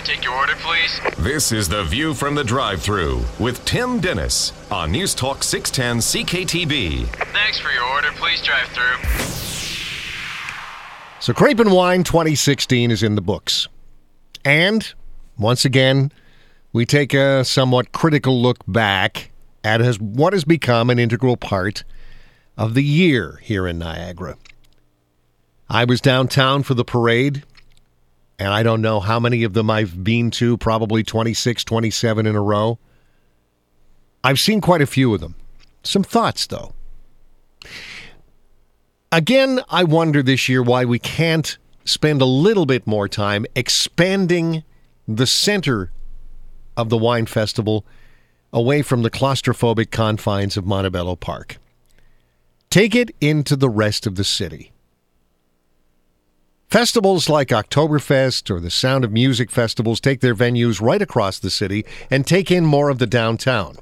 I take your order, please? This is The View from the drive through with Tim Denis on News Talk 610 CKTB. Thanks for your order, please drive through. So, Grape and Wine 2016 is in the books. And, once again, we take a somewhat critical look back at has, what has become an integral part of the year here in Niagara. I was downtown for the parade, and I don't know how many of them I've been to, probably 26, 27 in a row. I've seen quite a few of them. Some thoughts, though. Again, I wonder this year why we can't spend a little bit more time expanding the center of the wine festival away from the claustrophobic confines of Montebello Park. Take it into the rest of the city. Festivals like Oktoberfest or the Sound of Music festivals take their venues right across the city and take in more of the downtown.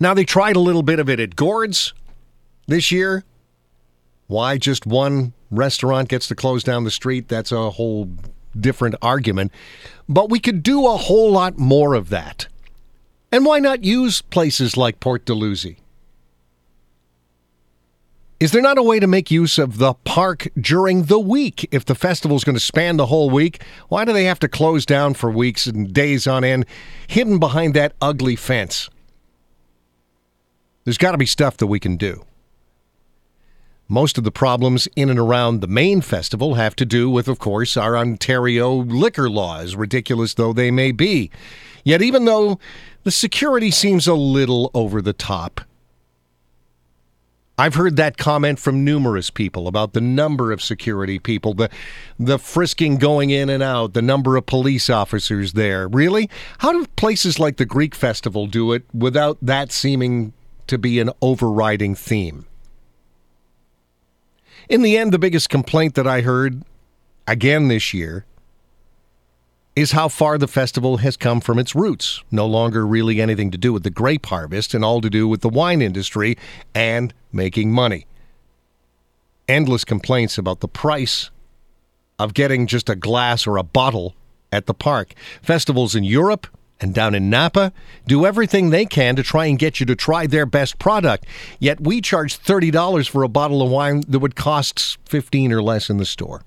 Now, they tried a little bit of it at Gord's this year. Why just one restaurant gets to close down the street, that's a whole different argument. But we could do a whole lot more of that. And why not use places like Port Dalhousie? Is there not a way to make use of the park during the week? If the festival is going to span the whole week, why do they have to close down for weeks and days on end, hidden behind that ugly fence? There's got to be stuff that we can do. Most of the problems in and around the main festival have to do with, of course, our Ontario liquor laws, ridiculous though they may be. Yet, even though the security seems a little over the top, I've heard that comment from numerous people about the number of security people, the the frisking going in and out, the number of police officers there. Really? How do places like the Greek festival do it without that seeming to be an overriding theme? In the end, the biggest complaint that I heard again this year is how far the festival has come from its roots. No longer really anything to do with the grape harvest and all to do with the wine industry and making money. Endless complaints about the price of getting just a glass or a bottle at the park. Festivals in Europe and down in Napa do everything they can to try and get you to try their best product. Yet we charge $30 for a bottle of wine that would cost 15 or less in the store.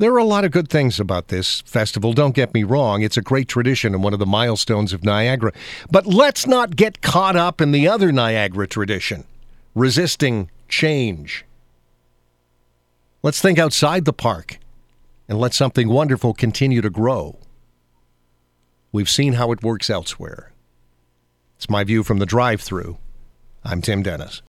There are a lot of good things about this festival, don't get me wrong. It's a great tradition and one of the milestones of Niagara. But let's not get caught up in the other Niagara tradition resisting change. Let's think outside the park and let something wonderful continue to grow. We've seen how it works elsewhere. It's my view from the drive through. I'm Tim Denis.